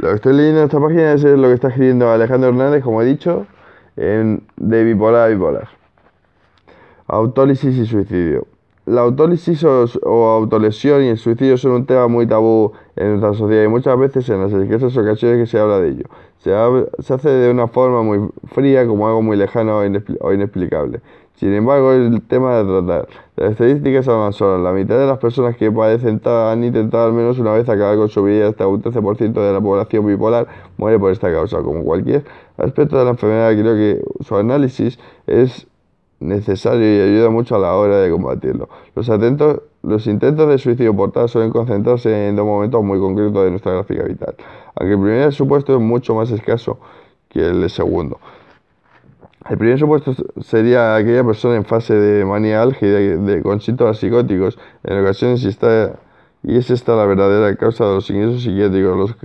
Lo que estoy leyendo en esta página es lo que está escribiendo Alejandro Hernández, como he dicho, en, de bipolar a bipolar. Autólisis y suicidio. La autólisis o, autolesión y el suicidio son un tema muy tabú en nuestra sociedad y muchas veces en las escasas ocasiones que se habla de ello. Se, se, hace de una forma muy fría, como algo muy lejano o inexplicable. Sin embargo, el tema de tratar. Las estadísticas avanzan. La mitad de las personas que padecen han intentado al menos una vez acabar con su vida. Hasta un 13% de la población bipolar muere por esta causa. Como cualquier aspecto de la enfermedad, creo que su análisis es necesario y ayuda mucho a la hora de combatirlo. Los, atentos, los intentos de suicidio portal suelen concentrarse en dos momentos muy concretos de nuestra gráfica vital, aunque el primer supuesto es mucho más escaso que el segundo. El primer supuesto sería aquella persona en fase de manía álgida de, con síntomas psicóticos. En ocasiones, está, y es esta la verdadera causa de los ingresos psiquiátricos. Los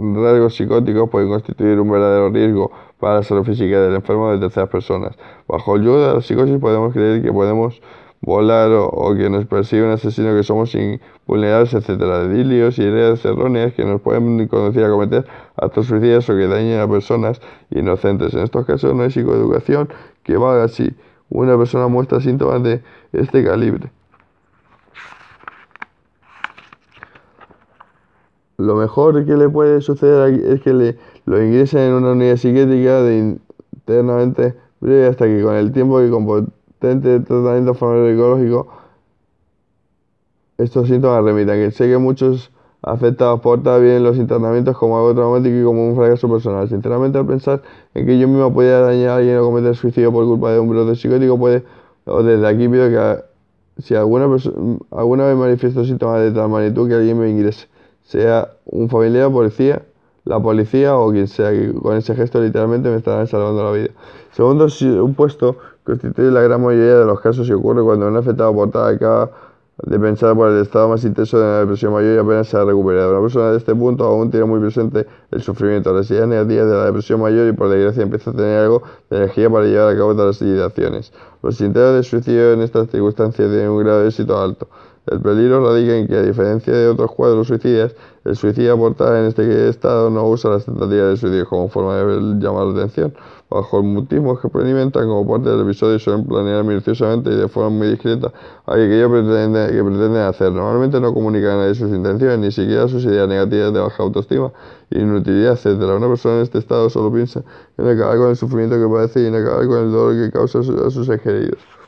rasgos psicóticos pueden constituir un verdadero riesgo para la salud física del enfermo de terceras personas. Bajo el yugo de la psicosis podemos creer que podemos volar o, que nos persigue un asesino, que somos invulnerables, etc. Delirios y ideas erróneas que nos pueden conducir a cometer actos suicidas o que dañen a personas inocentes. En estos casos no hay psicoeducación que valga si una persona muestra síntomas de este calibre. Lo mejor que le puede suceder es que le, lo ingresen en una unidad psiquiátrica de internamente breve hasta que con el tiempo y con potente tratamiento farmacológico estos síntomas remitan. Que sé que muchos afectados portan bien los internamientos como algo traumático y como un fracaso personal. Sinceramente, al pensar en que yo mismo podía dañar a alguien o cometer suicidio por culpa de un brote psicótico, puede, o desde aquí pido que si alguna, alguna vez manifiesto síntomas de tal magnitud que alguien me ingrese sea un familiar, policía, la policía o quien sea, que con ese gesto literalmente me estarán salvando la vida. Segundo un puesto constituye la gran mayoría de los casos y ocurre cuando un afectado portal acaba de pensar por el estado más intenso de la depresión mayor y apenas se ha recuperado. Una persona de este punto aún tiene muy presente el sufrimiento, las ideas negativas de la depresión mayor y por desgracia empieza a tener algo de energía para llevar a cabo todas las acciones. Los intentos de suicidio en estas circunstancias tienen un grado de éxito alto. El peligro radica en que, a diferencia de otros cuadros suicidas, el suicida portal en este estado no usa las tentativas de suicidio como forma de llamar la atención. Bajo el mutismo que experimentan como parte del episodio suelen planear minuciosamente y de forma muy discreta aquello que que pretenden hacer. Normalmente no comunican a nadie sus intenciones, ni siquiera sus ideas negativas de baja autoestima, inutilidad, etc. Una persona en este estado solo piensa en acabar con el sufrimiento que padece y en acabar con el dolor que causa a sus seres queridos.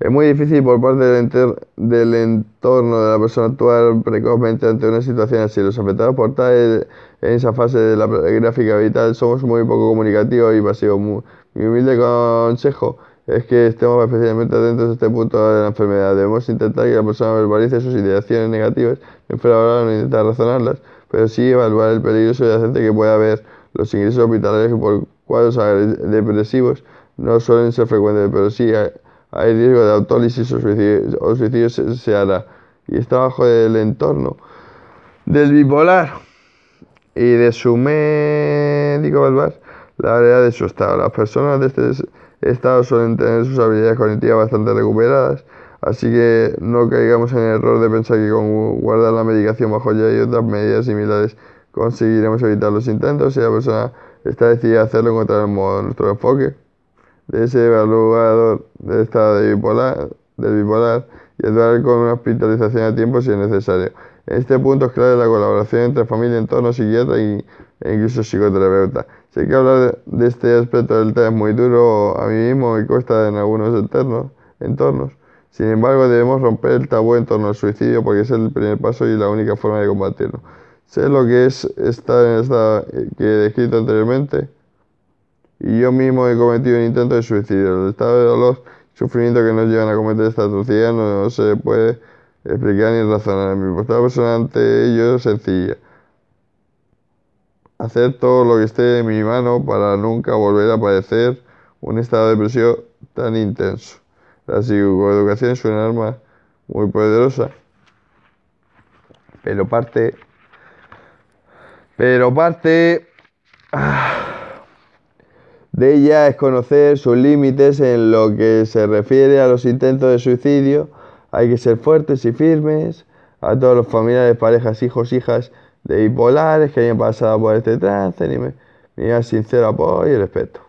Es muy difícil por parte del, entorno de la persona actuar precozmente ante una situación así. Los afectados por tal en esa fase de la gráfica vital somos muy poco comunicativos y pasivos. Mi humilde consejo es que estemos especialmente atentos a este punto de la enfermedad. Debemos intentar que la persona verbalice sus ideaciones negativas, no intentar razonarlas, pero sí evaluar el peligro subyacente que puede haber. Los ingresos hospitalarios por cuadros depresivos no suelen ser frecuentes, pero sí hay riesgo de autólisis o suicidio, se, hará. Y está bajo el entorno del bipolar y de su médico valvar la área de su estado. Las personas de este estado suelen tener sus habilidades cognitivas bastante recuperadas, así que no caigamos en el error de pensar que con guardar la medicación bajo ya y otras medidas similares conseguiremos evitar los intentos. Si la persona está decidida a hacerlo, encontrar el modo. Nuestro enfoque de ese evaluador del estado de bipolar, del bipolar y actuar con una hospitalización a tiempo si es necesario. En este punto es clave la colaboración entre familia, entorno, psiquiatra y, e incluso psicoterapeuta. Sé que hablar de este aspecto del tema es muy duro, a mí mismo me cuesta en algunos entornos, entornos. Sin embargo, debemos romper el tabú en torno al suicidio porque es el primer paso y la única forma de combatirlo. Sé lo que es estar en esta que he descrito anteriormente y yo mismo he cometido un intento de suicidio. El estado de dolor y sufrimiento que nos llevan a cometer esta atrocidad no, se puede explicar ni razonar. Mi postura personal ante ello es sencilla. Hacer todo lo que esté en mi mano para nunca volver a padecer un estado de depresión tan intenso. La psicoeducación es una arma muy poderosa, pero parte, pero parte, ah, de ella es conocer sus límites en lo que se refiere a los intentos de suicidio. Hay que ser fuertes y firmes a todos los familiares, parejas, hijos, hijas de bipolares que hayan pasado por este trance, mi, mi sincero apoyo y respeto.